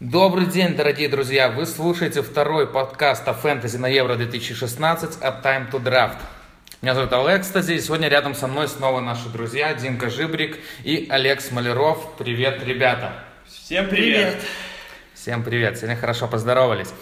Добрый день, дорогие друзья! Вы слушаете второй подкаст о фэнтези на Евро 2016 от Time to Draft. Меня зовут Алекстази, и сегодня рядом со мной снова наши друзья Димка Жибрик и Олег Смоляров. Привет, ребята! Всем привет! Всем привет! Сегодня хорошо поздоровались.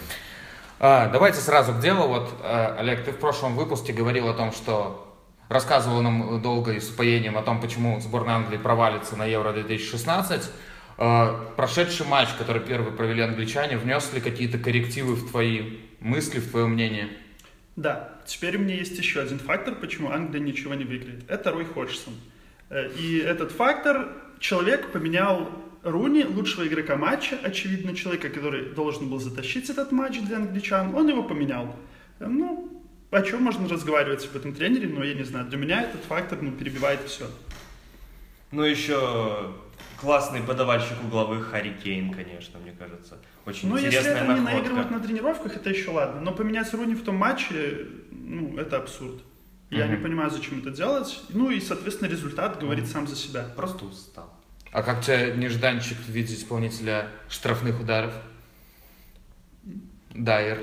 А, давайте сразу к делу. Вот, а, Олег, ты в прошлом выпуске говорил о том, что рассказывал нам долго и с упоением о том, почему сборная Англии провалится на Евро 2016. А, прошедший матч, который первый провели англичане, внес ли какие-то коррективы в твои мысли, в твое мнение? Да, теперь у меня есть еще один фактор, почему Англия ничего не выиграет. Это Рой Ходжсон. Э, и этот фактор, человек поменял Руни, лучшего игрока матча, очевидно, человека, который должен был затащить этот матч для англичан, он его поменял. Э, ну, о чем можно разговаривать об этом тренере, но я не знаю. Для меня этот фактор ну, перебивает все. Ну, еще классный подавальщик угловых Харри Кейн, конечно, мне кажется. Очень ну, интересная если это находка. не наигрывают на тренировках, это еще ладно. Но поменять Руни в том матче, ну, это абсурд. Я Мгм. не понимаю, зачем это делать. Ну и, соответственно, результат говорит сам за себя. Просто устал. А как тебе нежданчик в виде исполнителя штрафных ударов? Дайер.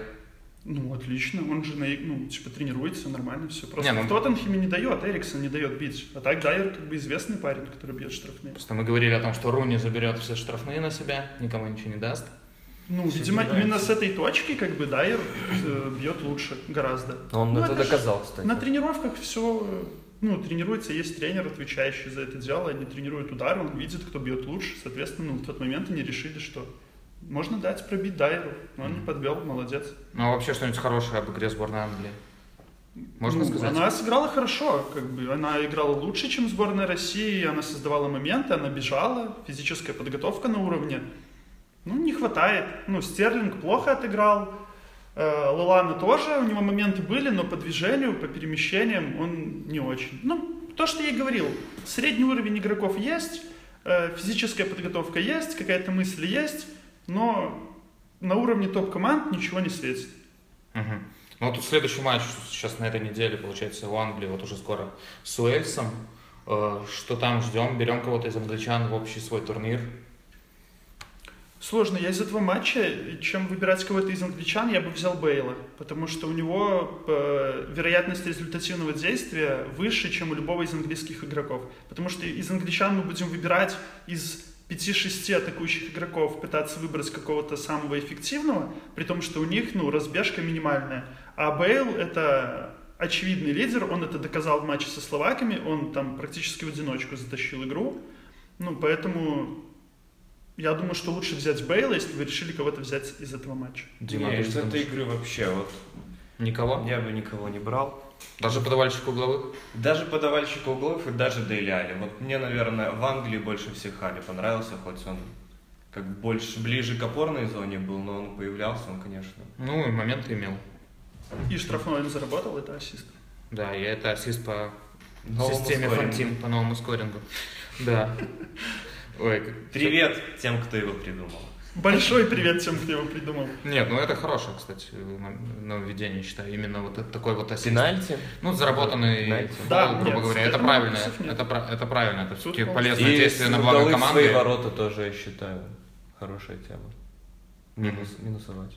Ну, отлично. Он же, на, ну, типа, тренируется, нормально все. Просто Не, ну- в Тоттенхеме не дает, Эриксон не дает бить. А так Дайер как бы известный парень, который бьет штрафные. Просто мы говорили о том, что Руни заберет все штрафные на себя, никому ничего не даст. Ну, Все видимо, нравится. именно с этой точки, как бы, Дайер э, бьет лучше гораздо. Он Ну, это, это ж доказал, кстати. На тренировках все, ну, тренируется, есть тренер, отвечающий за это дело, они тренируют удар, он видит, кто бьет лучше, соответственно, ну, в тот момент они решили, что можно дать пробить Дайеру, но он не подвел, молодец. Ну а вообще что-нибудь хорошее об игре сборной Англии? Можно Ну, сказать? Она сыграла хорошо, как бы, она играла лучше, чем сборная России, она создавала моменты, она бежала, физическая подготовка на уровне. Ну, не хватает. Ну, Стерлинг плохо отыграл, э, Лалана тоже, у него моменты были, но по движению, по перемещениям он не очень. Ну, то, что я и говорил, средний уровень игроков есть, э, физическая подготовка есть, какая-то мысль есть, но на уровне топ-команд ничего не светит. Мгм. Ну вот тут следующий матч сейчас на этой неделе, получается, у Англии, вот уже скоро с Уэльсом. Э, Что там ждем? Берем кого-то из англичан в общий свой турнир. Сложно. Я из этого матча, чем выбирать кого-то из англичан, я бы взял Бейла. Потому что у него э, вероятность результативного действия выше, чем у любого из английских игроков. Потому что из англичан мы будем выбирать из 5-6 атакующих игроков, пытаться выбрать какого-то самого эффективного, при том, что у них ну, разбежка минимальная. А Бейл — это очевидный лидер, он это доказал в матче со словаками, он там практически в одиночку затащил игру. Ну, поэтому я думаю, что лучше взять Бейла, если вы решили кого-то взять из этого матча. Дима, из что этой игры вообще вот Никого? я бы никого не брал. Даже подавальщик угловых? Даже подавальщика углов и даже Дейли Али. Вот мне, наверное, в Англии больше всех Али понравился, хоть он как больше ближе к опорной зоне был, но он появлялся, он, конечно. Ну, и моменты имел. И штрафной он заработал, это ассист. Да, и это ассист по Новому системе. Фантим, по новому скорингу. Да. Ой, Привет тем, кто его придумал. Большой привет тем, кто его придумал. Нет, ну это хорошее, кстати, на- нововведение, считаю. Именно вот такой вот ассист. Пенальти. Ну, заработанный Пенальти. фол, Да, грубо нет, говоря. это Это правильно. Это, это правильно. Это все-таки полезное И действие на благо удалось свои команды. ворота тоже, я считаю, хорошая тема. Минус, минусовать.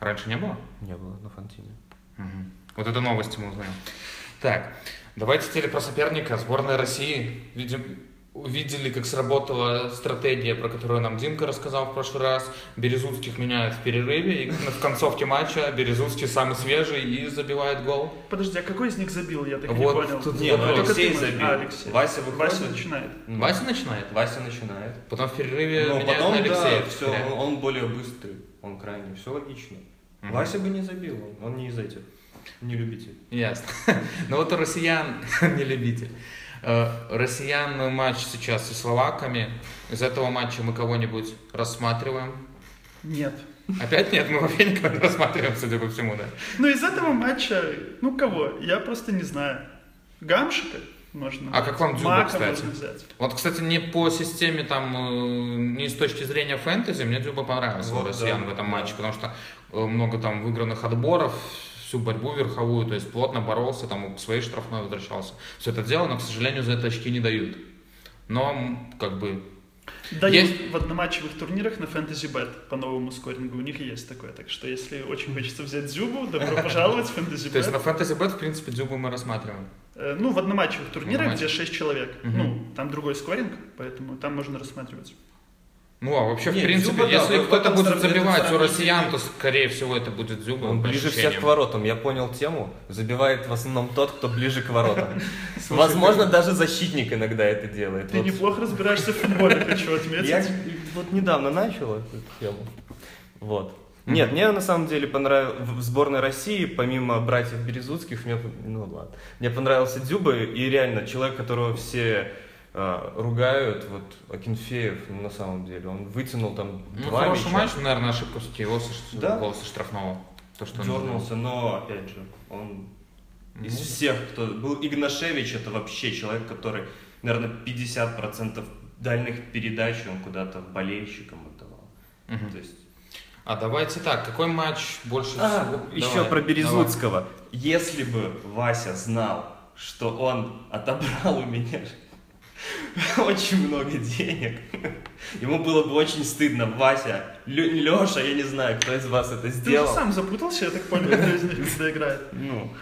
Раньше не было? Не было на Фантине. Мгм. Вот это новости мы узнаем. Так, давайте теперь про соперника. Сборная России. Видим, увидели, как сработала стратегия, про которую нам Димка рассказал в прошлый раз. Березутских меняют в перерыве, и в концовке матча Березутский самый свежий и забивает гол. Подожди, а какой из них забил? Я так и Вот не понял. тут Не, ну Алексей забил. А, Алексей. Вася выходит. Вася начинает. Ну, Вася начинает? Вася начинает. Потом в перерыве Но меняют потом, на Алексея. да, все, он, он более быстрый, он крайний, все логично. Мгм. Вася бы не забил, он, он не из этих, не любитель. Ясно. Ну вот у россиян, не любитель, россиян матч сейчас со словаками. Из этого матча мы кого-нибудь рассматриваем. Нет. Опять нет, мы вообще никого не рассматриваем, судя по всему, да. Ну, из этого матча, ну, кого? Я просто не знаю. Гамшика можно. А как вам Дзюба, Мака кстати? Вот, кстати, не по системе там, э, не с точки зрения фэнтези, мне Дзюба понравился у Вот, россиян да, в этом да. матче, потому что э, много там выигранных отборов, всю борьбу верховую, то есть плотно боролся, там к своей штрафной возвращался. Все это дело, но, к сожалению, за это очки не дают. Но, как бы, Дают Есть- в одноматчевых турнирах на Fantasy Bet по новому скорингу. У них есть такое. Так что, если очень хочется взять Дзюбу, добро пожаловать в Fantasy То есть на. Fantasy Bet, в принципе, Дзюбу мы рассматриваем. Э, Ну, в одноматчевых турнирах, где 6 человек. Ну, там другой скоринг, поэтому там можно рассматривать. Ну, а вообще, в Не, принципе, Дзюба, да, если в кто-то будет забивать у россиян, то, скорее всего, это будет Дзюба. Он ближе всех к воротам. Я понял тему. Забивает в основном тот, кто ближе к воротам. Слушай, Возможно, даже защитник иногда это делает. Ты Вот неплохо разбираешься в футболе, хочу отметить. Я вот недавно начал эту тему. Вот. Нет, мне на самом деле понравилось в сборной России, помимо братьев Березутских, мне, ну ладно, мне понравился Дзюба, и реально человек, которого все а, ругают, вот Акинфеев, на самом деле, он вытянул там Ну, два хороший мяча. матч, наверное, ошибка со, Да. гол со штрафного. То, что он Дернулся, но опять же, он Ну, из всех, кто был Игнашевич, это вообще человек, который, наверное, 50% дальних передач он куда-то болельщикам отдавал. Мгм. То есть А давайте так, какой матч больше А, всего? еще Давай, про давай. Березутского. Если бы Вася знал, что он отобрал у меня очень много денег, ему было бы очень стыдно. Вася, Леша, я не знаю, кто из вас это Ты уже сделал. сам запутался, я так понял, кто из них когда играет. Ну,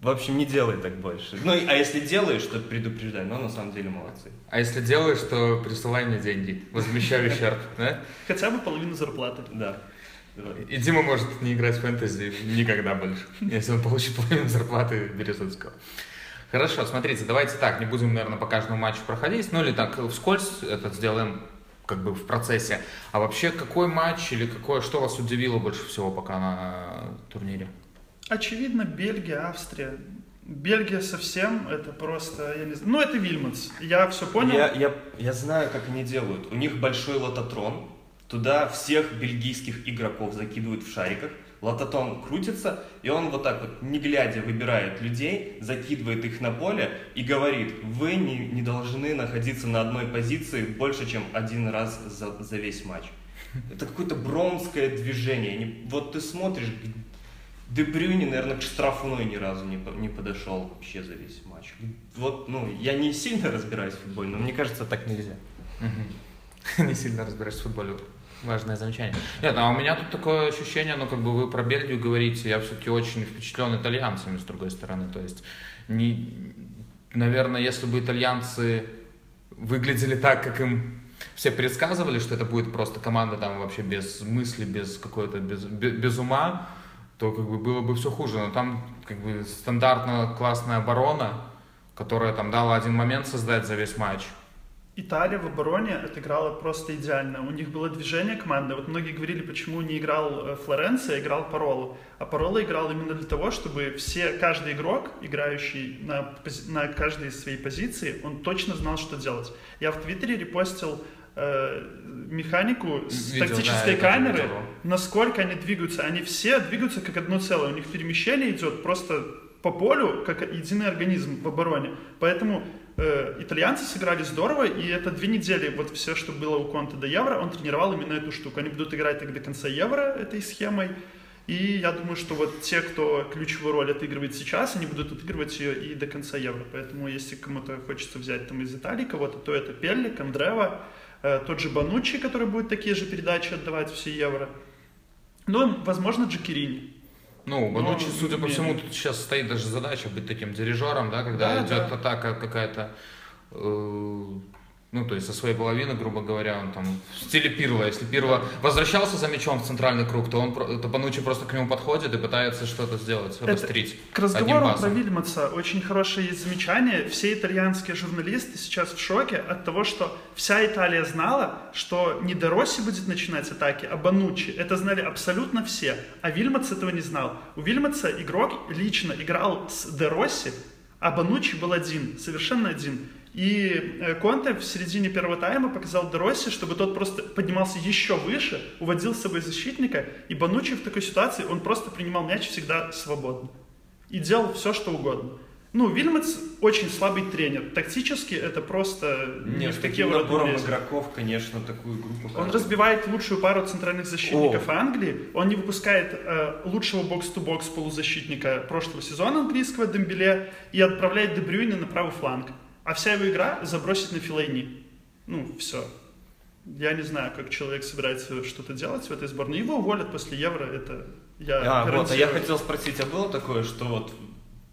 в общем, не делай так больше. Ну, а если делаешь, то предупреждай. Но на самом деле молодцы. А если делаешь, то присылай мне деньги, возмещаю ущерб, да? Хотя бы половину зарплаты. Да. И Дима может не играть в фэнтези никогда больше, если он получит половину зарплаты Березутского. Хорошо, смотрите, давайте так, не будем, наверное, по каждому матчу проходить, ну или так вскользь это сделаем как бы в процессе. А вообще, какой матч или какое, что вас удивило больше всего пока на турнире? Очевидно, Бельгия, Австрия. Бельгия совсем, это просто, я не знаю, ну это Вильманс. Я все понял. Я, я, я знаю, как они делают. У них большой лототрон. Туда всех бельгийских игроков закидывают в шариках. Лототрон крутится, и он вот так вот, не глядя, выбирает людей, закидывает их на поле и говорит, вы не, не должны находиться на одной позиции больше, чем один раз за, за весь матч. Это какое-то бронское движение. Вот ты смотришь, Де Брюйне, наверное, к штрафной ни разу не, не подошел вообще за весь матч. Вот, ну, я не сильно разбираюсь в футболе, но мне кажется, так нельзя. Не сильно разбираешься в футболе. Важное замечание. Нет, а у меня тут такое ощущение, ну, как бы вы про Бельгию говорите, я все-таки очень впечатлен итальянцами, с другой стороны. То есть, не, наверное, если бы итальянцы выглядели так, как им все предсказывали, что это будет просто команда там вообще без мысли, без какой-то, без, без, без ума, то как бы было бы все хуже. Но там как бы стандартная классная оборона, которая там дала один момент создать за весь матч. Италия в обороне отыграла просто идеально. У них было движение команды. Вот многие говорили, почему не играл э, Флоренция, а играл Пароло. А Пароло играл именно для того, чтобы все, каждый игрок, играющий на, на каждой из своей позиции, он точно знал, что делать. Я в Твиттере репостил э, механику с Видел, тактической да, камеры, видел. насколько они двигаются. Они все двигаются как одно целое. У них перемещение идет просто по полю, как единый организм в обороне. Поэтому э, итальянцы сыграли здорово, и это две недели, вот все, что было у Конта до Евро, он тренировал именно эту штуку. Они будут играть так до конца Евро этой схемой. И я думаю, что вот те, кто ключевую роль отыгрывает сейчас, они будут отыгрывать ее и до конца Евро. Поэтому если кому-то хочется взять там из Италии кого-то, то это Пелли, Кондрева, э, тот же Бануччи, который будет такие же передачи отдавать все Евро. Ну, возможно, Джакерини. Ну, Банучи, Ну, судя по всему, тут сейчас стоит даже задача быть таким дирижером, да, когда Да, идет да. атака какая-то, э, ну, то есть со своей половины, грубо говоря, он там в стиле Пирла. Если Пирло возвращался за мячом в центральный круг, то он, то Банучи просто к нему подходит и пытается что-то сделать, обострить. К одним разговору про. Вильмотса очень хорошее есть замечание. Все итальянские журналисты сейчас в шоке от того, что вся Италия знала, что не Де Росси будет начинать атаки, а Бануччи. Это знали абсолютно все. А Вильмотс этого не знал. У Вильмотса игрок лично играл с Де Росси, а Бануччи был один, совершенно один. И э, Конте в середине первого тайма показал Де Росси, чтобы тот просто поднимался еще выше, уводил с собой защитника, и Бануччи в такой ситуации, он просто принимал мяч всегда свободно и делал все, что угодно. Ну, Вильмец очень слабый тренер. Тактически это просто не Нет, в такие ворота набором лезет. игроков, конечно, такую группу... Он разбивает лучшую пару центральных защитников Англии. Он не выпускает э, лучшего бокс-то-бокс полузащитника прошлого сезона английского Дембеле и отправляет Дебрюйна на правый фланг. А вся его игра забросить на Филайни. ну, все. Я не знаю, как человек собирается что-то делать в этой сборной. Его уволят после Евро, это я А, вот, а я хотел спросить, а было такое, что вот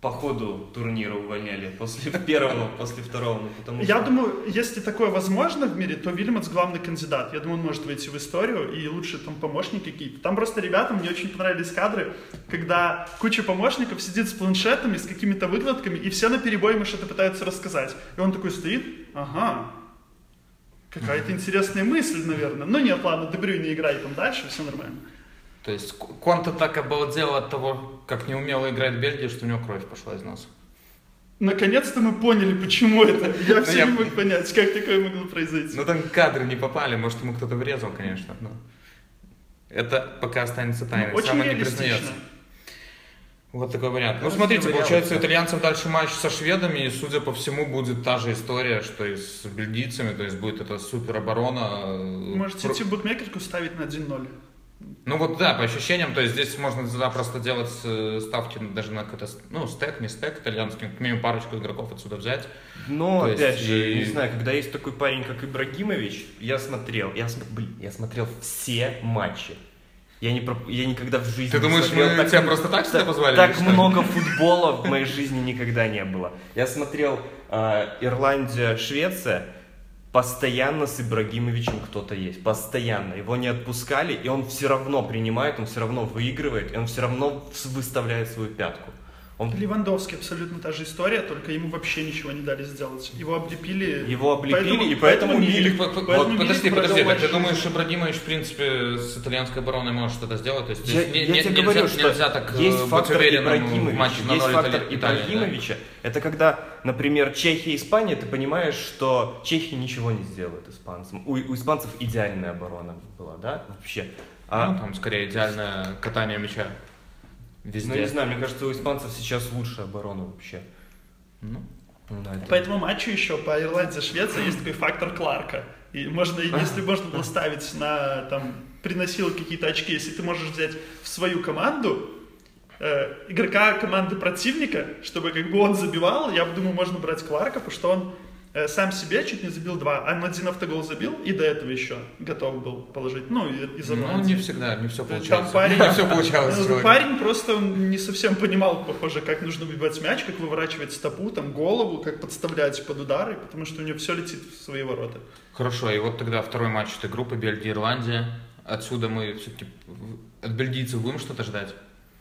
по ходу турнира увольняли после первого, после второго, ну потому Я что- думаю, если такое возможно в мире, то Вильямс главный кандидат. Я думаю, он может войти в историю и лучше там помощники какие-то. Там просто ребята, мне очень понравились кадры, когда куча помощников сидит с планшетами, с какими-то выкладками, и все на перебой ему что-то пытаются рассказать. И он такой стоит, ага, какая-то интересная мысль, наверное. Ну нет, ладно, Дебрю не играй там дальше, все нормально. То есть К- Конте так обалдел от того, как неумело играет Бельгия, что у него кровь пошла из носа. Наконец-то мы поняли, почему это. Я все я- не мог понять, как такое могло произойти. Ну там кадры не попали, может ему кто-то врезал, конечно. Но это пока останется тайной. Ну, очень Сам не реалистично. признается. Вот такой вариант. Ну, смотрите, вариант. получается, у итальянцев дальше матч со шведами, и, судя по всему, будет та же история, что и с бельгийцами, то есть будет эта супер оборона. э, Можете про- идти в букмекерку ставить на 1-0. Ну вот да, по ощущениям, то есть здесь можно запросто делать э, ставки даже на какой-то, ну, стек, не стек итальянский, как минимум парочку игроков отсюда взять. Но, То есть опять же, и- не знаю, когда есть такой парень, как Ибрагимович, я смотрел, я, блин, я смотрел все матчи. Я, не, я никогда в жизни Ты не думаешь, смотрел мы тебя просто так сюда позвали, Так много футбола в моей жизни никогда не было. Я смотрел э, Ирландия, Швеция, постоянно с Ибрагимовичем кто-то есть, постоянно. Его не отпускали, и он все равно принимает, он все равно выигрывает, и он все равно выставляет свою пятку. Он Левандовский абсолютно та же история, только ему вообще ничего не дали сделать. Его облепили. Его облепили, и поэтому Милик- Милик- поэтому Вот, подожди, Милик подожди, провел так ты думаешь. Ибрагимович, в принципе, с итальянской обороной может что-то сделать? То есть Я, не- я не- тебе нельзя, говорю, что нельзя так э, есть фактор в матче на есть ноль фактор Итали- Италии, да? Ибрагимовича. Это когда, например, Чехия и Испания, ты понимаешь, что Чехия ничего не сделает испанцам. У, у испанцев идеальная оборона была, да, вообще. А, Ну, там скорее идеальное катание мяча везде. ну, не знаю, мне кажется, у испанцев сейчас лучшая оборона вообще. Ну, Ну, да, это- По этому матчу еще по Ирландии-Швеция есть такой фактор Кларка. И можно, если можно было ставить на, там, приносил какие-то очки, если ты можешь взять в свою команду э, игрока команды противника, чтобы как бы он забивал, я думаю, можно брать Кларка, потому что он сам себе чуть не забил два, а один автогол забил и до этого еще готов был положить. Ну, и- из ну, не всегда, не все Там получается. парень- Не все получалось. Ну, сегодня. Парень просто не совсем понимал, похоже, как нужно выбивать мяч, как выворачивать стопу, там, голову, как подставлять под удары, потому что у него все летит в свои ворота. Хорошо, и вот тогда второй матч этой группы Бельгия-Ирландия. Отсюда мы все-таки от бельгийцев будем что-то ждать?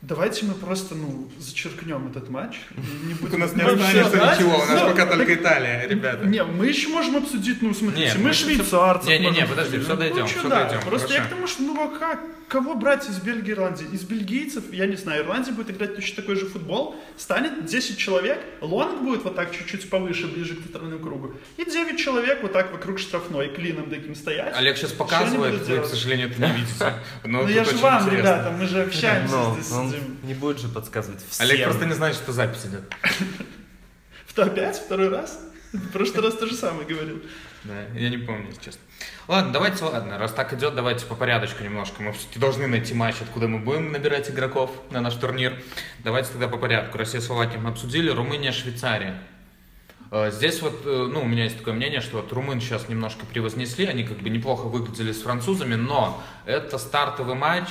Давайте мы просто, ну, зачеркнем этот матч. не будем У нас не останется ничего, у нас Ну, пока так- только Италия, ребята. Не, мы еще можем обсудить, ну, смотрите, мы швейцарцев Не-не-не, подожди, всё Ну, дойдем, да. дойдем, Просто я к тому, что, ну, как, кого брать из Бельгии, Ирландии? Из бельгийцев, я не знаю, Ирландия будет играть точно такой же футбол, станет 10 человек, Лонг будет вот так чуть-чуть повыше, ближе к центральному кругу, и 9 человек вот так вокруг штрафной, клином таким стоять. Олег сейчас показывает, вы, к сожалению, это не видите. Но Ну я же вам, интересно. ребята, мы же общаемся Ну, здесь, он сидим. не будет же подсказывать всем. Олег просто не знает, что запись идет. Опять? Второй раз? В прошлый раз то же самое говорил. Да, я не помню, если честно. Ладно, давайте, ладно, раз так идет, давайте по порядочку немножко. Мы все-таки должны найти матч, откуда мы будем набирать игроков на наш турнир. Давайте тогда по порядку. Россия, Словакия мы обсудили, Румыния, Швейцария. Э, Здесь вот, э, ну, у меня есть такое мнение, что вот румын сейчас немножко превознесли, они как бы неплохо выглядели с французами, но это стартовый матч,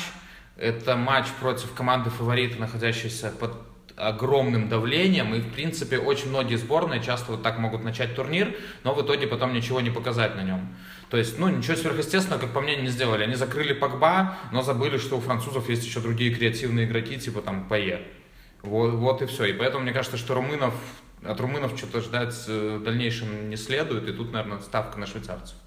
это матч против команды фаворита, находящейся под огромным давлением, и, в принципе, очень многие сборные часто вот так могут начать турнир, но в итоге потом ничего не показать на нем. То есть, ну, ничего сверхъестественного, как по мне, не сделали. Они закрыли Погба, но забыли, что у французов есть еще другие креативные игроки, типа там Пае. Вот, вот и все. И поэтому мне кажется, что румынов, от румынов что-то ждать э, в дальнейшем не следует, и тут, наверное, ставка на швейцарцев.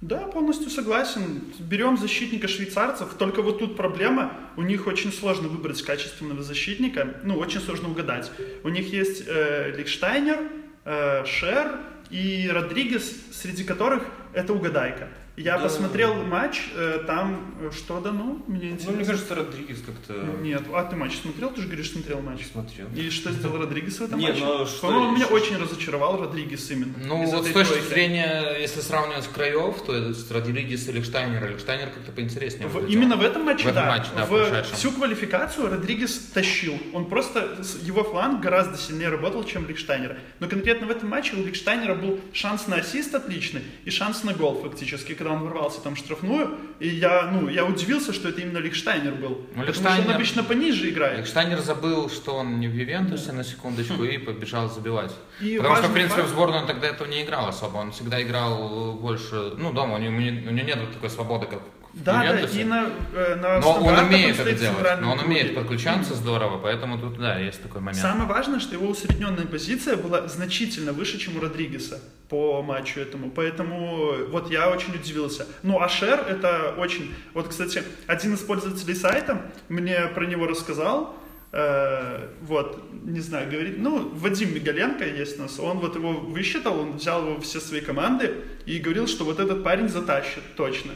Да, полностью согласен. Берем защитника швейцарцев, только вот тут проблема, у них очень сложно выбрать качественного защитника, ну, очень сложно угадать. У них есть э, Лихштайнер, э, Шер и Родригес, среди которых это угадайка. Я Да. посмотрел матч, э, там э, что да ну, мне интересно. Ну, мне кажется, Родригес как-то Нет, а ты матч смотрел? Ты же говоришь, смотрел матч. смотрел. И что сделал Родригес в этом Не, матче? ну, что По-моему, меня очень разочаровал Родригес именно. Ну, вот с точки тройки. зрения, если сравнивать краев, то это с Родригес или Штайнер. Или Штайнер как-то поинтереснее. В- именно в этом матче, В этом да. матче, да, в прошедшем. всю квалификацию Родригес тащил. Он просто, с- его фланг гораздо сильнее работал, чем Лихштайнера. Но конкретно в этом матче у Лихштайнера был шанс на ассист отличный и шанс на гол фактически, когда он ворвался там в штрафную. И я, ну, я удивился, что это именно Лихштайнер был. Ну, потому что он Лихштайнер- обычно пониже играет. Штайнер забыл, что он не в Ювентусе на секундочку и побежал забивать. И Потому что, в принципе, в факт- сборную он тогда этого не играл особо. Он всегда играл больше, ну, дома. У него, у него нет такой свободы, как в Да, да, и на, э, на Но он умеет это делать. Но он умеет круге. подключаться здорово, поэтому тут, да, есть такой момент. Самое важное, что его усредненная позиция была значительно выше, чем у Родригеса по матчу этому. Поэтому вот я очень удивился. Ну, а Шер это очень... Вот, кстати, один из пользователей сайта мне про него рассказал. Э, вот, не знаю, говорит, ну, Вадим Мигаленко есть у нас, он вот его высчитал, он взял его все свои команды и говорил, что вот этот парень затащит, точно.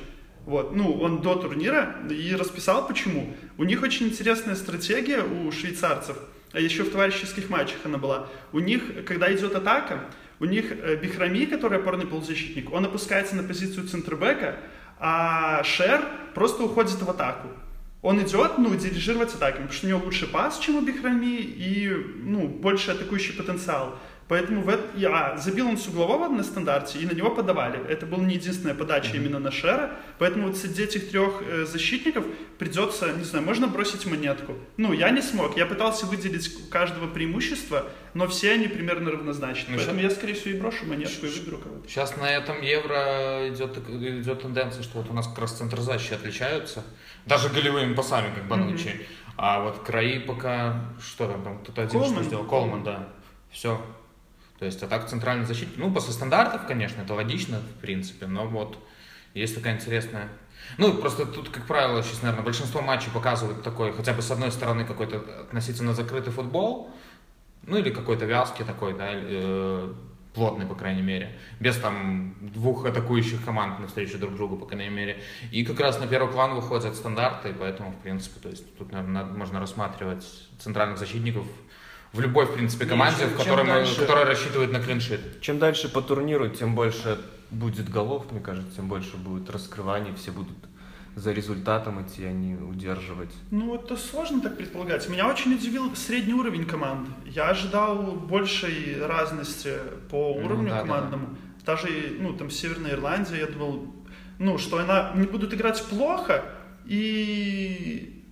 Вот, ну, он до турнира и расписал почему. У них очень интересная стратегия у швейцарцев, а еще в товарищеских матчах она была. У них, когда идет атака, у них э, Бихрами, который опорный полузащитник, он опускается на позицию центрбека, а Шер просто уходит в атаку. Он идет, ну, дирижировать атаками, потому что у него лучше пас, чем у Бихрами, и, ну, больше атакующий потенциал. Поэтому в это... А, забил он с углового на стандарте, и на него подавали. Это была не единственная подача именно на Шера. Поэтому вот среди этих трех э, защитников придется, не знаю, можно бросить монетку. Ну, я не смог. Я пытался выделить у каждого преимущество, но все они примерно равнозначны. Ну, Поэтому я, скорее всего, и брошу монетку и выберу кого-то. Сейчас на этом евро идет, идет тенденция, что вот у нас как раз центр защиты отличаются. Даже голевыми пасами, как Банучи. А вот краи пока... Что там? там кто-то один Колман. что сделал? Колман, да. Все. То есть, а так центральный защитник, ну, после стандартов, конечно, это логично, в принципе, но вот есть такая интересная... Ну, просто тут, как правило, сейчас, наверное, большинство матчей показывают такой, хотя бы с одной стороны, какой-то относительно закрытый футбол, ну, или какой-то вязкий такой, да, э, плотный, по крайней мере, без там двух атакующих команд навстречу друг другу, по крайней мере. И как раз на первый план выходят стандарты, поэтому, в принципе, то есть тут, наверное, можно рассматривать центральных защитников в любой, в принципе, команде, чем- в чем которой, мы- дальше- которая рассчитывает на клиншит. Чем дальше по турниру, тем больше будет голов, мне кажется, тем больше будет раскрываний, все будут за результатом идти, а не удерживать. Ну, это сложно так предполагать. Меня очень удивил средний уровень команд. Я ожидал большей разности по Ну, уровню да, да, командному. Даже, ну, там, Северная Ирландия, я думал, ну, что она не будут играть плохо, и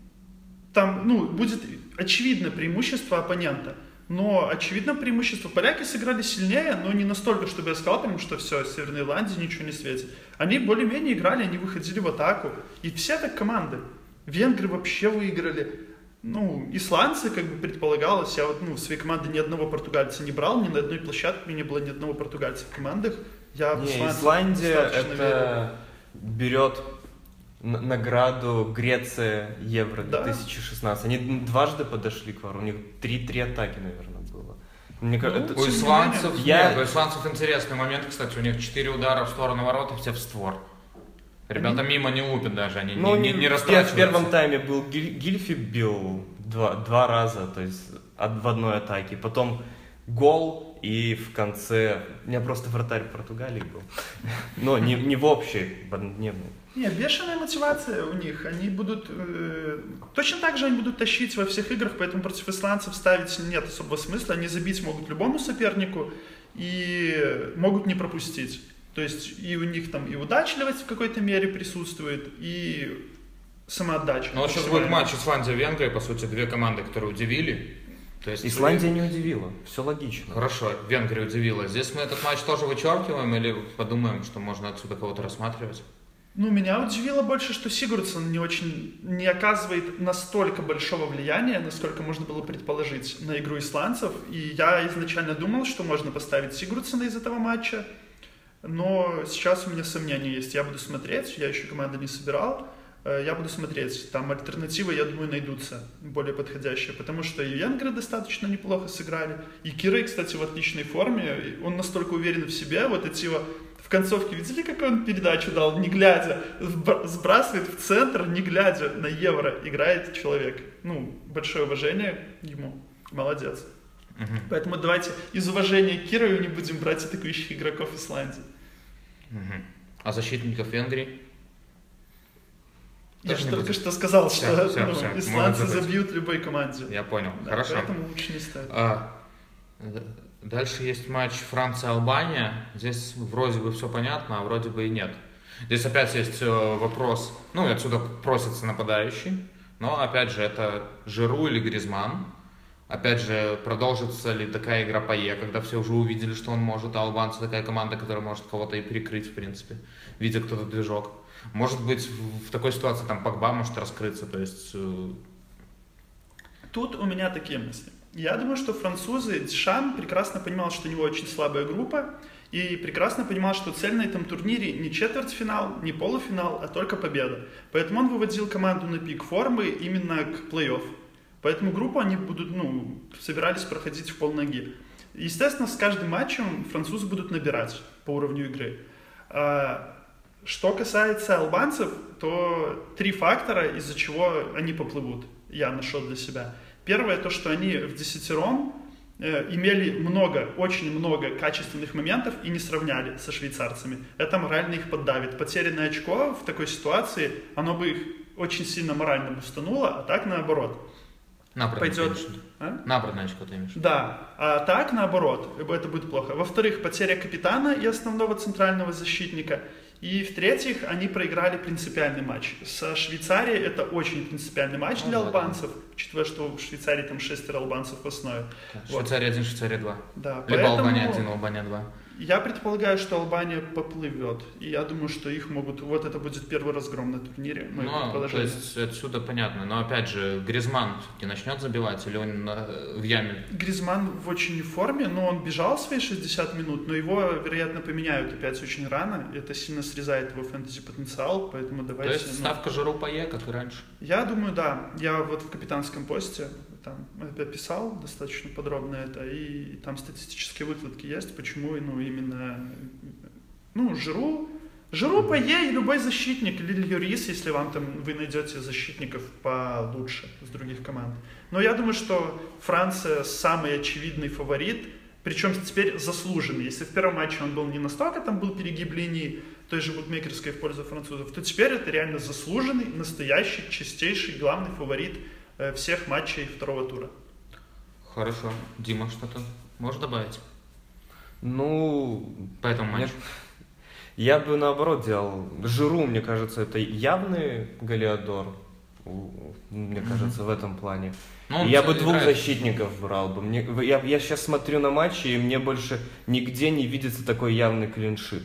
там, ну, будет очевидно преимущество оппонента. Но, очевидно, преимущество поляки сыграли сильнее, но не настолько, чтобы я сказал, прям, что все, Северной Ирландии ничего не светит. Они более-менее играли, они выходили в атаку. И все так команды. Венгры вообще выиграли. Ну, исландцы, как бы предполагалось, я вот, ну, в своей команде ни одного португальца не брал, ни на одной площадке не было ни одного португальца в командах. Я в Не, исландцев Исландия верю. это берет награду Греция Евро Да. 2016. Они дважды подошли к вору, у них 3-3 атаки, наверное, было. Мне Ну, кажется, У Тем не исландцев. Я- нет, у исландцев интересный момент, кстати, у них 4 удара в сторону ворот и все в створ. Ребята мимо не лупят даже, они Ну, не, не, не в пер- в растрачиваются. первом тайме был Гиль- Гильфи бил два, два раза, то есть от, в одной атаке. Потом гол, и в конце... У меня просто вратарь Португалии был. Но не, не в общей, в однодневной. Не, бешеная мотивация у них. Они будут... э, точно так же они будут тащить во всех играх, поэтому против исландцев ставить нет особого смысла. Они забить могут любому сопернику и могут не пропустить. То есть и у них там и удачливость в какой-то мере присутствует, и самоотдача. Ну вот сейчас будет матч Исландия-Венгрия, по сути, две команды, которые удивили. То есть Исландия не удивила, все логично. Хорошо, Венгрия удивила. Здесь мы этот матч тоже вычеркиваем или подумаем, что можно отсюда кого-то рассматривать? Ну, меня удивило больше, что Сигурдсон не очень не оказывает настолько большого влияния, насколько можно было предположить на игру исландцев. И я изначально думал, что можно поставить Сигурдсона из этого матча, но сейчас у меня сомнения есть. Я буду смотреть, я еще команду не собирал. Э, Я буду смотреть. Там альтернативы, я думаю, найдутся более подходящие, потому что и венгры достаточно неплохо сыграли. И Кирей, кстати, в отличной форме. Он настолько уверен в себе. Вот эти его в концовке видели, какую он передачу дал, не глядя, сб- сбрасывает в центр, не глядя на евро, играет человек. Ну, большое уважение ему, молодец. Мгм. Поэтому давайте из уважения к Кирову не будем брать атакующих игроков Исландии. Мгм. А защитников Венгрии? Я же только что сказал, Всё, что всё, ну, могут исландцы забьют любой команде. Я понял. Да, Хорошо. Поэтому лучше не ставить. А, д- дальше есть матч Франция-Албания. Здесь вроде бы все понятно, а вроде бы и нет. Здесь опять есть э, вопрос, ну отсюда просится нападающий, но опять же это Жиру или Гризман. Опять же, продолжится ли такая игра по Е, когда все уже увидели, что он может, а албанцы такая команда, которая может кого-то и перекрыть, в принципе, видя кто-то движок. Может быть, в такой ситуации там Погба может раскрыться, то есть э, Тут у меня такие мысли. Я думаю, что французы, Дишан прекрасно понимал, что у него очень слабая группа, и прекрасно понимал, что цель на этом турнире не четвертьфинал, не полуфинал, а только победа. Поэтому он выводил команду на пик формы именно к плей-офф. Поэтому группу они будут, ну, собирались проходить в полноги. Естественно, с каждым матчем французы будут набирать по уровню игры. А, Что касается албанцев, то три фактора, из-за чего они поплывут, я нашел для себя. Первое, то, что они в десятером э, имели много, очень много качественных моментов и не сравняли со швейцарцами. Это морально их поддавит. Потерянное очко в такой ситуации, оно бы их очень сильно морально бустануло, а так наоборот. набранное Пойдет. виду? А? Набранное очко ты имеешь? Да, а так наоборот, это будет плохо. Во-вторых, потеря капитана и основного центрального защитника. И в-третьих, они проиграли принципиальный матч. Со Швейцарией это очень принципиальный матч Ну для да, албанцев, учитывая, что в Швейцарии там шестеро албанцев в основе. Вот. Швейцария 1, Швейцария 2. Да, Либо поэтому Албания 1, Албания 2. Я предполагаю, что Албания поплывет. И я думаю, что их могут... Вот это будет первый разгром на турнире. Мое Ну, то есть отсюда понятно. Но опять же, Гризман все-таки начнет забивать или он на- в яме? Гризман в очень форме, но он бежал свои 60 минут, но его, вероятно, поменяют опять очень рано. Это сильно срезает его фэнтези-потенциал, поэтому То давайте... есть ну, ставка Жиру по Е, как и раньше. Я думаю, да. Я вот в капитанском посте там описал достаточно подробно это, и там статистические выкладки есть, почему ну, именно ну, Жиру, Жиру по Е и любой защитник, или Юрис, если вам там вы найдете защитников получше с других команд. Но я думаю, что Франция самый очевидный фаворит, причем теперь заслуженный. Если в первом матче он был не настолько, там был перегиб линии той же букмекерской в пользу французов, то теперь это реально заслуженный, настоящий, чистейший, главный фаворит всех матчей второго тура. Хорошо. Дима, что-то можешь добавить Ну, по этому матчу? я бы наоборот делал. Жиру, мне кажется, это явный Галиадор. Мне кажется, в этом плане. Ну, я бы играет. двух защитников брал бы. Мне, я, я сейчас смотрю на матчи, и мне больше нигде не видится такой явный клиншит.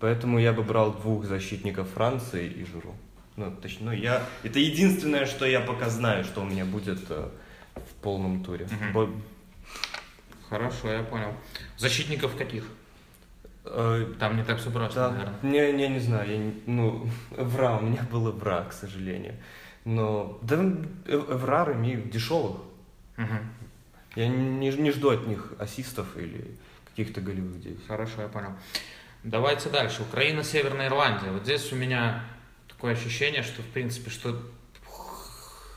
Поэтому я бы брал двух защитников Франции и Жиру. Ну, точнее, ну, я, это единственное, что я пока знаю, что у меня будет э, в полном туре. Бо- Хорошо, я понял. Защитников каких? э, Там не так все просто, Да, наверное. не, не, не знаю, я не- ну, Эвра, у меня был Эвра, к сожалению. Но, да, Эв- Эвра, Реми дешевых. Мгм. Я не, не жду от них ассистов или каких-то голевых действий. Хорошо, я понял. Давайте дальше. Украина, Северная Ирландия. Вот здесь у меня такое ощущение, что, в принципе, что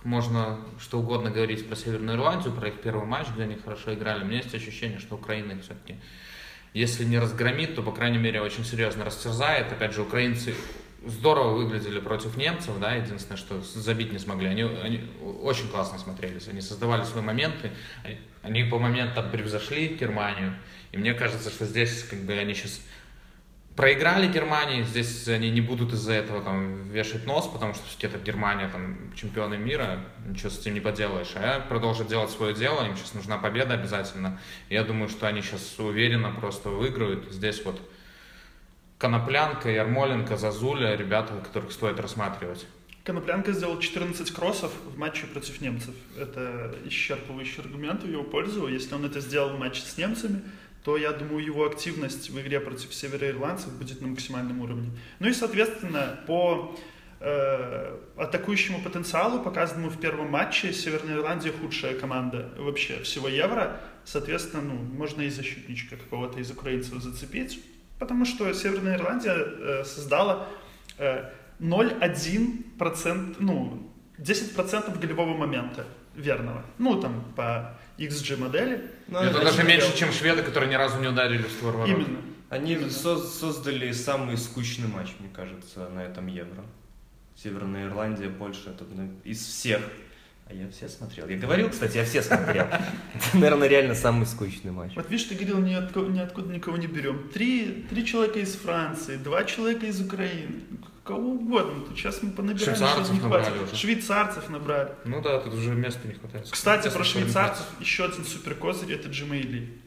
можно что угодно говорить про Северную Ирландию, про их первый матч, где они хорошо играли. У меня есть ощущение, что Украина их все-таки, если не разгромит, то, по крайней мере, очень серьезно растерзает. Опять же, украинцы здорово выглядели против немцев, да, единственное, что забить не смогли. Они, они очень классно смотрелись, они создавали свои моменты, они, они по моментам превзошли Германию. И мне кажется, что здесь как бы они сейчас проиграли Германии, здесь они не будут из-за этого там вешать нос, потому что все-таки это Германия, там, чемпионы мира, ничего с этим не поделаешь. А продолжат делать свое дело, им сейчас нужна победа обязательно. Я думаю, что они сейчас уверенно просто выиграют. Здесь вот Коноплянка, Ярмоленко, Зазуля, ребята, которых стоит рассматривать. Коноплянка сделал 14 кроссов в матче против немцев. Это исчерпывающий аргумент в его пользу. Если он это сделал в матче с немцами, то я думаю, его активность в игре против североирландцев будет на максимальном уровне. Ну и, соответственно, по э, атакующему потенциалу, показанному в первом матче, Северная Ирландия худшая команда вообще всего Евро. Соответственно, ну, можно и защитничка какого-то из украинцев зацепить. Потому что Северная Ирландия э, создала э, 0,1%, ну, 10% голевого момента верного. Ну, там, по XG модели. Ну, Это даже не меньше, чем шведы, которые ни разу не ударили в створ ворот. Именно. Они со- создали самый скучный матч, мне кажется, на этом Евро. Северная Ирландия, Польша, это ну, из всех. А я все смотрел. Я говорил, кстати, я все смотрел. Это, наверное, реально самый скучный матч. Вот видишь, ты говорил, ни откуда, ниоткуда никого не берем. Три, три человека из Франции, два человека из Украины. Кого угодно. Тут сейчас мы понабираем, Швейцарцев сейчас не хватит. набрали уже. Швейцарцев набрали. Ну да, тут уже места не хватает. Кстати, про Сколько швейцарцев еще один супер козырь это Джимейли.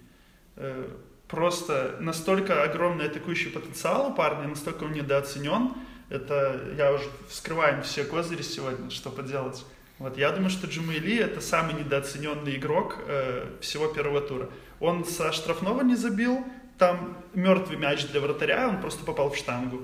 Э, Просто настолько огромный атакующий потенциал у парня, настолько он недооценен. Это я уже вскрываем все козыри сегодня, что поделать. Вот я думаю, что Джимейли это самый недооцененный игрок э, всего первого тура. Он со штрафного не забил, там мертвый мяч для вратаря, он просто попал в штангу.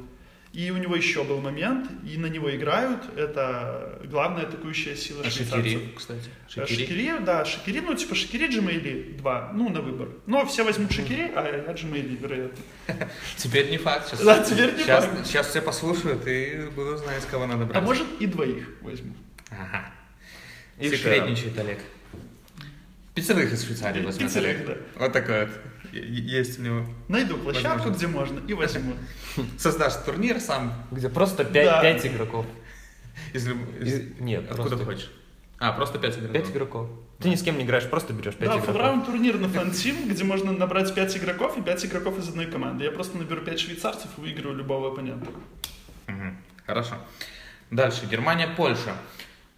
И у него еще был момент, и на него играют. Это главная атакующая сила А швейцарцев. Шакири, кстати. Шакири. Шакири, да, Шакири, ну, типа Шакири, Джимейли, два, ну, на выбор. Но все возьмут Шакири, а я Джимейли, вероятно. Теперь не факт. Сейчас, Да, теперь не сейчас, факт. Сейчас все послушают и будут знать, кого надо брать. А может и двоих возьму. Ага. И Секретничает Олег. Пиццевых из Швейцарии возьмет Олег. да. Вот такой вот. Есть у него. Найду площадку, Возможно. где можно, и возьму. Создашь турнир сам Где просто Да. 5, игроков. из, люб- из- Из- Нет, Откуда просто хочешь. А, просто 5 игроков. 5 игроков. Ты ни с кем не играешь, просто берешь 5 Да, игроков. фулраунд турнир на фан-тим, где можно набрать 5 игроков и 5 игроков из одной команды. Я просто наберу 5 швейцарцев и выиграю любого оппонента. Хорошо. Дальше. Германия, Польша.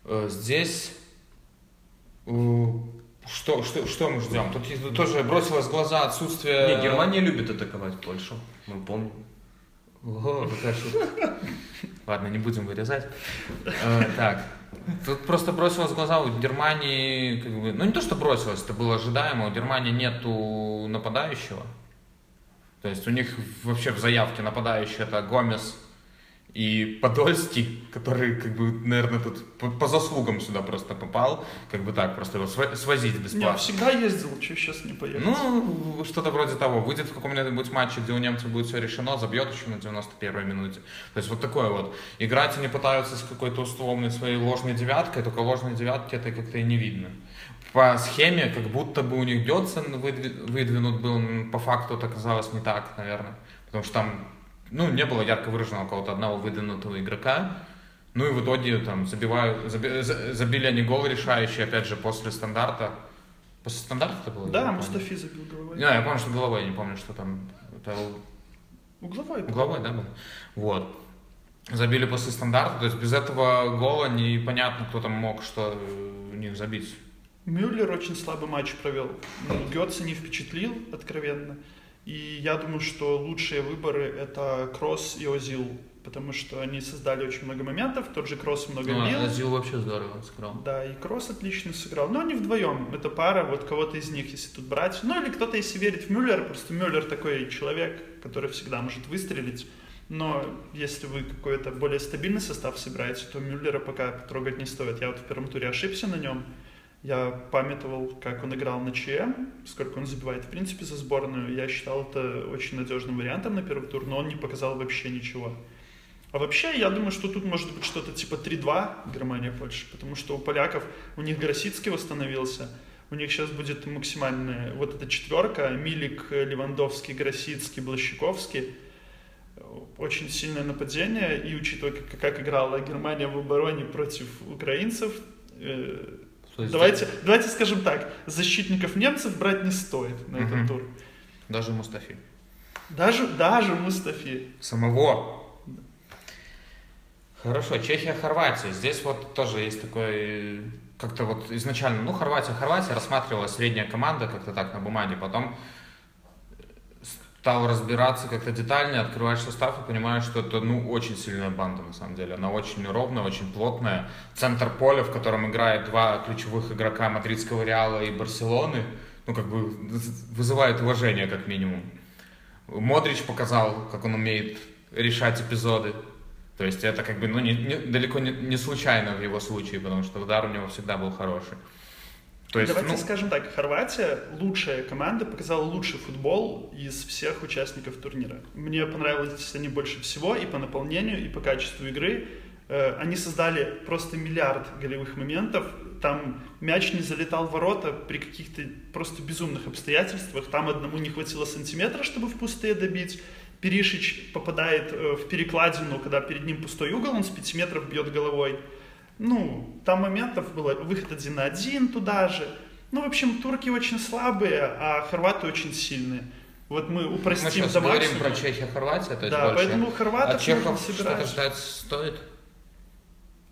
Э, Здесь что, что, что мы ждем? Тут тоже бросилось в глаза отсутствие... Не, Германия любит атаковать Польшу. Мы помним. Ого, какая шутка. Ладно, не будем вырезать. Э, Так, тут просто бросилось в глаза у Германии, как бы, ну не то, что бросилось, это было ожидаемо, у Германии нету нападающего. То есть у них вообще в заявке нападающий это Гомес и Подольский, который, как бы, наверное, тут по, по заслугам сюда просто попал, как бы так, просто его сво- свозить бесплатно. всегда ездил, что сейчас не поехать. Ну, что-то вроде того. Выйдет в каком-нибудь матче, где у немцев будет все решено, забьет еще на 91-й минуте. То есть вот такое вот. Играть они пытаются с какой-то условной своей ложной девяткой, только ложной девятки это как-то и не видно. По схеме, как будто бы у них выдви- выдвинут был, по факту это оказалось не так, наверное. Потому что там, ну, не было ярко выраженного какого-то одного выдвинутого игрока. Ну и в итоге там забивают, заби- за- забили они гол решающий, опять же, после стандарта. После стандарта это было? Да. Мустафи забил головой. Не, я помню, что головой, я не помню, что там. Это Угловой. угловой, да, был? Вот. Забили после стандарта, то есть без этого гола непонятно, кто там мог что у них забить. Мюллер очень слабый матч провел. Ну, Гетце не впечатлил, откровенно. И я думаю, что лучшие выборы это Кросс и Озил, потому что они создали очень много моментов. Тот же Кросс много Ну, бил. Азил вообще здорово сыграл. Да, и Кросс отлично сыграл. Но они вдвоем. Это пара, вот кого-то из них, если тут брать. Ну или кто-то, если верит в Мюллера, просто Мюллер такой человек, который всегда может выстрелить. Но если вы какой-то более стабильный состав собираете, то Мюллера пока трогать не стоит. Я вот в первом туре ошибся на нем. Я памятовал, как он играл на ЧМ, сколько он забивает, в принципе, за сборную. Я считал это очень надежным вариантом на первый тур, но он не показал вообще ничего. А вообще, я думаю, что тут может быть что-то типа 3-2 Германия-Польша, потому что у поляков, у них Гросицкий восстановился, у них сейчас будет максимальная вот эта четверка, Милик, Левандовский, Гросицкий, Блащиковский. Очень сильное нападение, и учитывая, как, как играла Германия в обороне против украинцев, э, есть давайте, давайте скажем так, защитников немцев брать не стоит на Мгм. этот тур. Даже Мустафи. Даже, даже Мустафи. Самого. Хорошо, Чехия, Хорватия. Здесь вот тоже есть такой, э, как-то вот изначально, ну, Хорватия, Хорватия рассматривалась средняя команда, как-то так на бумаге, потом стал разбираться как-то детальнее, открываешь состав и понимаешь, что это, ну, очень сильная банда, на самом деле. Она очень ровная, очень плотная. Центр поля, в котором играет два ключевых игрока Мадридского Реала и Барселоны, ну, как бы вызывает уважение, как минимум. Модрич показал, как он умеет решать эпизоды. То есть это как бы ну, не, не- далеко не, не случайно в его случае, потому что удар у него всегда был хороший. То есть, Давайте ну, скажем так, Хорватия лучшая команда, показала лучший футбол из всех участников турнира. Мне понравились они больше всего и по наполнению, и по качеству игры. Э, Они создали просто миллиард голевых моментов. Там мяч не залетал в ворота при каких-то просто безумных обстоятельствах. Там одному не хватило сантиметра, чтобы в пустые добить. Перишич попадает э, в перекладину, когда перед ним пустой угол, он с 5 метров бьет головой. Ну, там моментов было, выход один на один туда же. Ну, в общем, турки очень слабые, а хорваты очень сильные. Вот мы мы упростим сейчас до говорим про Чехию, Хорватию, то есть Да, больше. поэтому хорватов От чехов что-то ждать стоит?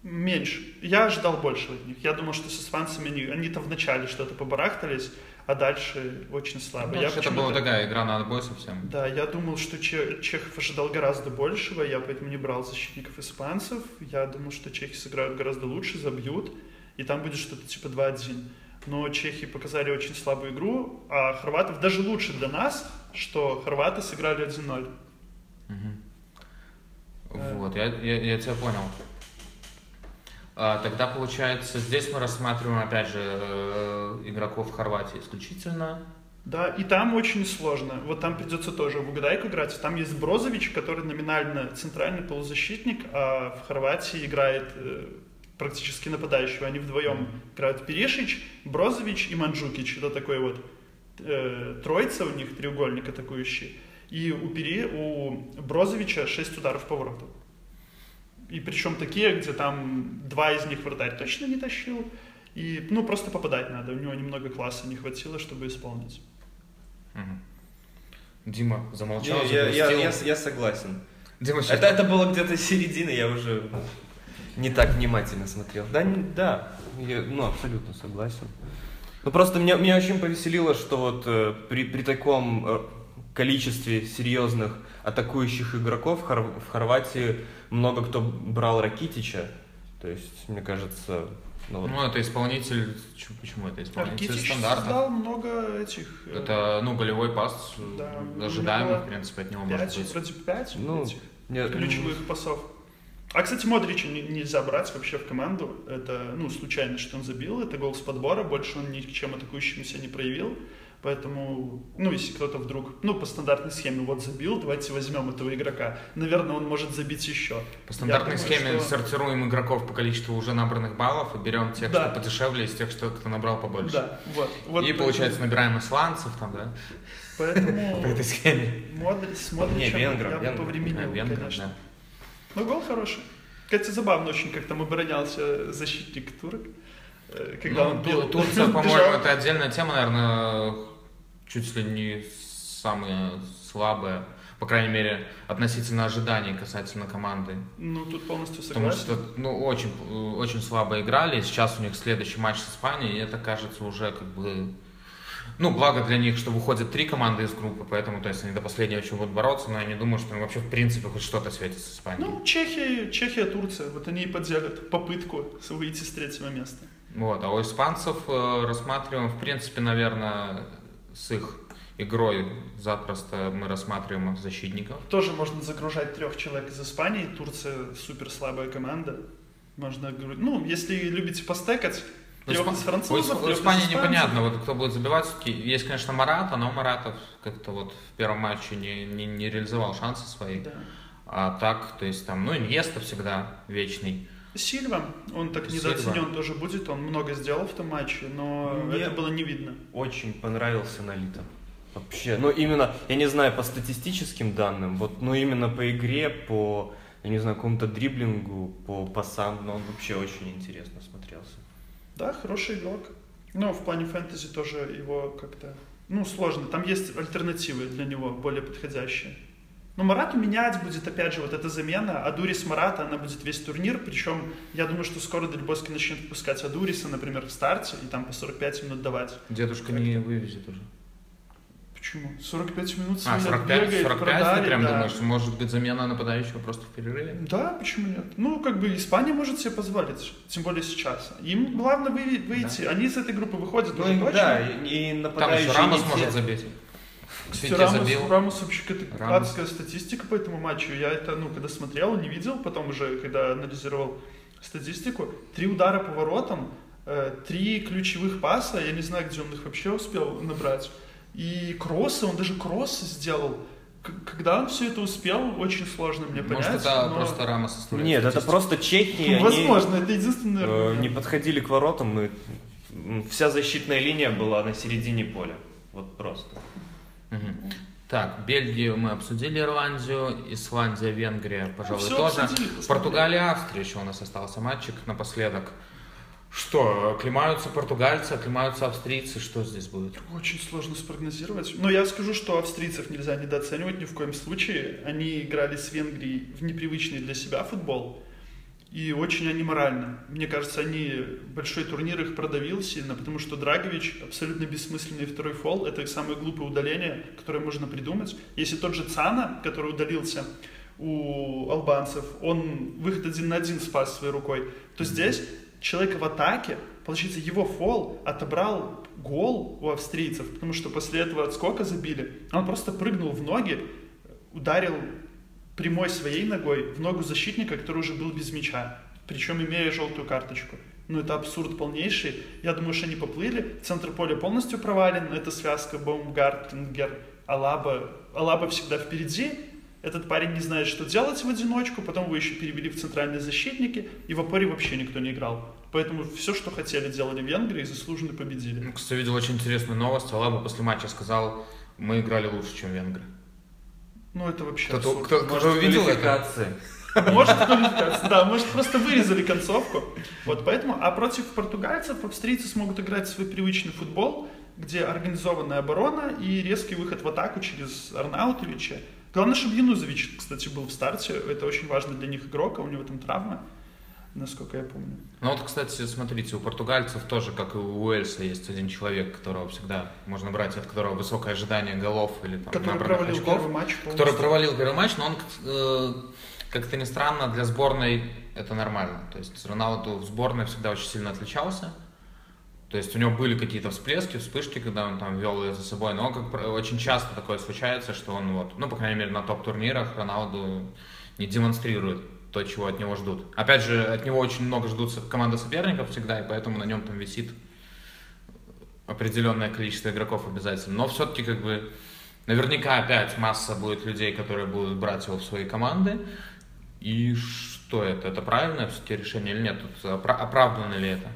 Меньше. Я ожидал больше от них. Я думал, что с испанцами они, они-то вначале что-то побарахтались, а дальше очень слабо. Я это была такая игра на отбой совсем. Да, я думал, что Че- Чехов ожидал гораздо большего, я поэтому не брал защитников испанцев. Я думал, что чехи сыграют гораздо лучше, забьют, и там будет что-то типа 2-1. Но чехи показали очень слабую игру, а хорватов даже лучше для нас, что хорваты сыграли 1-0. Мгм. Э. Вот, я, я, я тебя понял. А, тогда получается, здесь мы рассматриваем опять же э, игроков Хорватии исключительно. Да, и там очень сложно. Вот там придется тоже в угадайку играть. Там есть Брозович, который номинально центральный полузащитник, а в Хорватии играет э, практически нападающего. Они вдвоем играют Перешич, Брозович и Манджукич. Это такой вот э, троица у них, треугольник атакующий. И у, Пере, у Брозовича 6 ударов по воротам. И причем такие, где там два из них вратарь точно не тащил. И, ну, просто попадать надо. У него немного класса не хватило, чтобы исполнить. Дима замолчал, я, я, я, я согласен. Дима сейчас Это, это было где-то середина, я уже не так внимательно смотрел. Да, не- да, я, ну, абсолютно согласен. Ну, просто меня, меня очень повеселило, что вот э, при, при таком э, количестве серьезных атакующих игроков в, Хор- в Хорватии много кто брал Ракитича. То есть, мне кажется, ну, вот Ну, это исполнитель... Почему это исполнитель Аркитич стандарта? создал много этих... э, Это, ну, голевой пас, э, Да, ожидаемый, в принципе, от него может пять, быть. вроде пять Ну, этих мне- ключевых пасов. А, кстати, Модрича не- нельзя брать вообще в команду. Это, ну, случайно, что он забил. Это гол с подбора. Больше он ни к чем атакующему себя не проявил. Поэтому, ну, если кто-то вдруг, ну, по стандартной схеме вот забил, давайте возьмем этого игрока. Наверное, он может забить еще. По стандартной Я думаю, схеме что- сортируем игроков по количеству уже набранных баллов и берем тех, Да. что подешевле, из тех, что кто набрал побольше. Да, вот. вот и, получается, набираем исландцев там, да? Поэтому По этой схеме. Модрич, с Модричем венгров, я бы повременил, конечно. да. Ну, гол хороший. Кстати, забавно очень, как там оборонялся защитник турок. э, Когда Ну, он бил. Турция, по-моему, это отдельная тема, наверное, чуть ли не самая слабая, по крайней мере, относительно ожиданий касательно команды. Ну, тут полностью Потому согласен. что, ну, очень, э, очень слабо играли. Сейчас у них следующий матч с Испанией, и это кажется уже как бы... Ну, благо для них, что выходят три команды из группы, поэтому, то есть, они до последнего еще будут бороться, но я не думаю, что им вообще, в принципе, хоть что-то светит с Испанией. Ну, Чехия, Чехия, Турция. Вот они и поделят попытку выйти с третьего места. Вот, а у испанцев э, рассматриваем, в принципе, наверное, с их игрой запросто мы рассматриваем защитников. Тоже можно загружать трех человек из Испании. Турция супер слабая команда. Можно ну, если любите постекать, У трех из французов, у Испании непонятно, вот кто будет забивать. Все-таки есть, конечно, Марата, но Маратов как-то вот в первом матче не, не, не реализовал шансы свои. Да. А так, то есть там, ну, Иньеста всегда вечный. Сильва, он так Сильва. недооценен тоже будет, он много сделал в том матче, но Мне- это было не видно. очень понравился Нолита. Вообще, ну именно, я не знаю, по статистическим данным, вот, но именно по игре, по, я не знаю, какому-то дриблингу, по пасам, но он вообще очень интересно смотрелся. Да, хороший игрок. Но в плане фэнтези тоже его как-то... Ну, сложно. Там есть альтернативы для него, более подходящие. Но Марату менять будет, опять же, вот эта замена. Адурис Марата, она будет весь турнир. Причем, я думаю, что скоро Дельбоски начнет выпускать Адуриса, например, в старте, и там по 45 минут давать. Дедушка не вывезет уже. Почему? 45 минут А, Свинет 45, бегает, 45 продали, ты прям да. думаешь, может быть замена нападающего просто в перерыве? Да, почему нет? Ну, как бы Испания может себе позволить, тем более сейчас. Им главное вы- выйти. Они из этой группы выходят уже Ну, точно. да, и, и Там еще Рамос может забить. Кстати, Рамос, забил. Рамос вообще какая-то Рамос. адская статистика по этому матчу. Я это, ну, когда смотрел, не видел, потом уже, когда анализировал статистику. Три удара по воротам, э, три ключевых паса, я не знаю, где он их вообще успел набрать. И кроссы, он даже кроссы сделал. Когда он все это успел, очень сложно мне понять. Может, это но- просто Рама составляет Нет, это просто чеки, они Возможно, это единственное. э, не подходили к воротам, и вся защитная линия была на середине поля. Вот просто. Мгм. Так, Бельгию мы обсудили, Ирландию, Исландия, Венгрия, пожалуй, всё тоже. обсудили. Португалия, Австрия еще у нас остался матчик напоследок. Что, оклемаются португальцы, оклемаются австрийцы, что здесь будет? Очень сложно спрогнозировать. Но я скажу, что австрийцев нельзя недооценивать ни в коем случае. Они играли с Венгрией в непривычный для себя футбол. И очень они морально. Мне кажется, они большой турнир их продавил сильно, потому что Драгович абсолютно бессмысленный второй фол. Это самое глупое удаление, которое можно придумать. Если тот же Цана, который удалился у албанцев, он выход один на один спас своей рукой, то здесь человек в атаке, получается, его фол отобрал гол у австрийцев, потому что после этого отскока забили. Он просто прыгнул в ноги, ударил прямой своей ногой в ногу защитника, который уже был без мяча, причем имея желтую карточку. Ну, это абсурд полнейший. Я думаю, что они поплыли. Центр поля полностью провален. Это связка Баумгартенгер, Алаба. Алаба всегда впереди. Этот парень не знает, что делать в одиночку. Потом его еще перевели в центральные защитники. И в опоре вообще никто не играл. Поэтому все, что хотели, делали венгры и заслуженно победили. Ну, Кстати, видел очень интересную новость. Алаба после матча сказал, мы играли лучше, чем венгры. Ну, это вообще Кто-то, абсурд. кто, кто увидел это? квалификации. Может, квалификация, да, может, просто вырезали концовку. Вот поэтому, а против португальцев австрийцы смогут играть свой привычный футбол, где организованная оборона и резкий выход в атаку через Арнаутовича. Главное, чтобы Янузович, кстати, был в старте. Это очень важно для них игрок, а у него там травма, насколько я помню. Ну вот, кстати, смотрите, у португальцев тоже, как и у Уэльса, есть один человек, которого всегда можно брать, от которого высокое ожидание голов или там, Который провалил очков. первый матч который полностью. провалил первый матч, но он, э, как-то ни странно, для сборной это нормально. То есть Роналду в сборной всегда очень сильно отличался. То есть у него были какие-то всплески, вспышки, когда он там вел ее за собой, но как очень часто такое случается, что он вот, ну, по крайней мере, на топ-турнирах Роналду не демонстрирует то, чего от него ждут. Опять же, от него очень много ждут команда соперников всегда, и поэтому на нем там висит определенное количество игроков обязательно. Но все-таки как бы наверняка опять масса будет людей, которые будут брать его в свои команды. И что это? Это правильное все-таки решение или нет? Тут опра- оправдано ли это?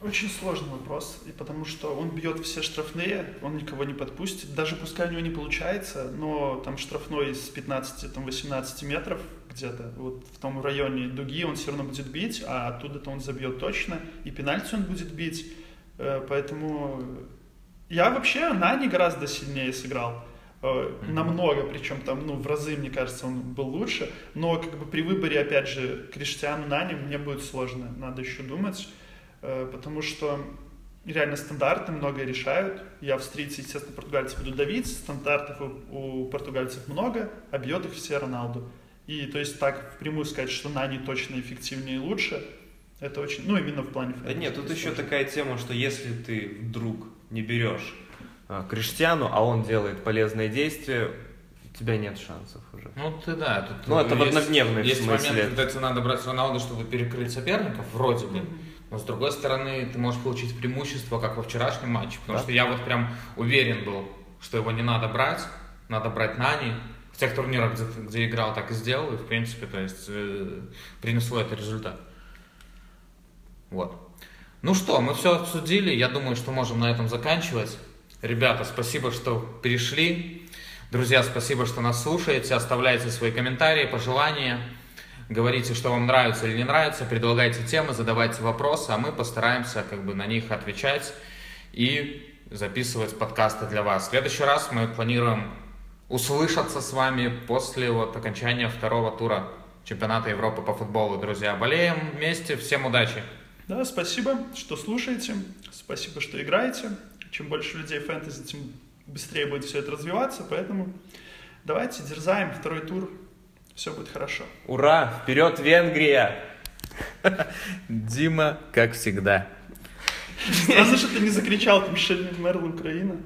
Очень сложный вопрос, и потому что он бьет все штрафные, он никого не подпустит, даже пускай у него не получается, но там штрафной из 15-18 метров где-то, вот в том районе дуги он все равно будет бить, а оттуда-то он забьет точно, и пенальти он будет бить, Э, поэтому я вообще Нани гораздо сильнее сыграл, Э, намного, причем там, ну, в разы, мне кажется, он был лучше, но как бы при выборе, опять же, Криштиану Нани мне будет сложно, надо еще думать, Э, потому что реально стандарты многое решают. И австрийцы, естественно, португальцы будут давить, стандартов у, у португальцев много, а бьет их все Роналду. И то есть так впрямую сказать, что Нани точно эффективнее и лучше, это очень, ну именно в плане Да нет, тут еще сложно. такая тема, что если ты вдруг не берешь а, Криштиану, а он делает полезные действия, у тебя нет шансов уже. Ну, ты да. Тут Ну, это в есть- однодневной Есть смысле. момент, когда тебе надо брать Роналду, чтобы перекрыть соперников, вроде бы. Но с другой стороны, ты можешь получить преимущество, как во вчерашнем матче. Потому Да. что я вот прям уверен был, что его не надо брать, надо брать Нани. В тех турнирах, где, где играл, так и сделал. И, в принципе, то есть, э, принесло это результат. Вот. Ну что, мы все обсудили. Я думаю, что можем на этом заканчивать. Ребята, спасибо, что пришли. Друзья, спасибо, что нас слушаете. Оставляйте свои комментарии, пожелания. Говорите, что вам нравится или не нравится. Предлагайте темы, задавайте вопросы, а мы постараемся как бы на них отвечать и записывать подкасты для вас. В следующий раз мы планируем услышаться с вами после вот окончания второго тура чемпионата Европы по футболу. Друзья, болеем вместе. Всем удачи! Да, спасибо, что слушаете, спасибо, что играете. Чем больше людей фэнтези, тем быстрее будет все это развиваться, поэтому давайте дерзаем, второй тур, все будет хорошо. Ура! Вперед, Венгрия! Дима, как всегда. Странно, что ты не закричал, там Мишель Мерл Украина.